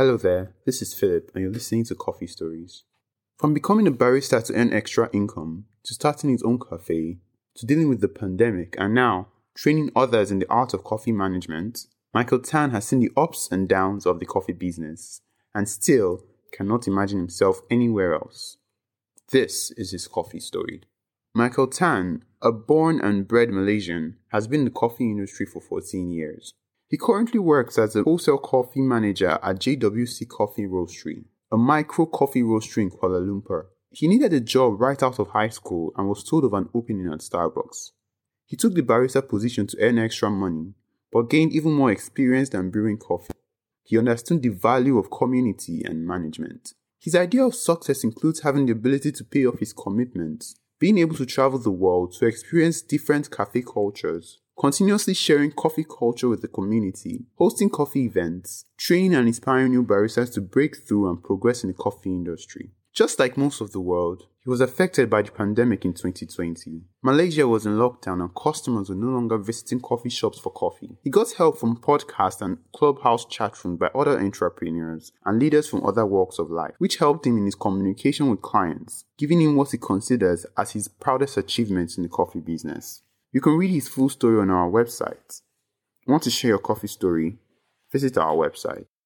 Hello there, this is Philip, and you're listening to Coffee Stories. From becoming a barista to earn extra income, to starting his own cafe, to dealing with the pandemic, and now training others in the art of coffee management, Michael Tan has seen the ups and downs of the coffee business and still cannot imagine himself anywhere else. This is his coffee story. Michael Tan, a born and bred Malaysian, has been in the coffee industry for 14 years. He currently works as a wholesale coffee manager at JWC Coffee Roastery, a micro coffee roastery in Kuala Lumpur. He needed a job right out of high school and was told of an opening at Starbucks. He took the barista position to earn extra money, but gained even more experience than brewing coffee. He understood the value of community and management. His idea of success includes having the ability to pay off his commitments, being able to travel the world to experience different cafe cultures, continuously sharing coffee culture with the community, hosting coffee events, training and inspiring new baristas to break through and progress in the coffee industry. Just like most of the world, he was affected by the pandemic in 2020. Malaysia was in lockdown and customers were no longer visiting coffee shops for coffee. He got help from podcasts and clubhouse chat rooms by other entrepreneurs and leaders from other walks of life, which helped him in his communication with clients, giving him what he considers as his proudest achievements in the coffee business. You can read his full story on our website. Want to share your coffee story? Visit our website.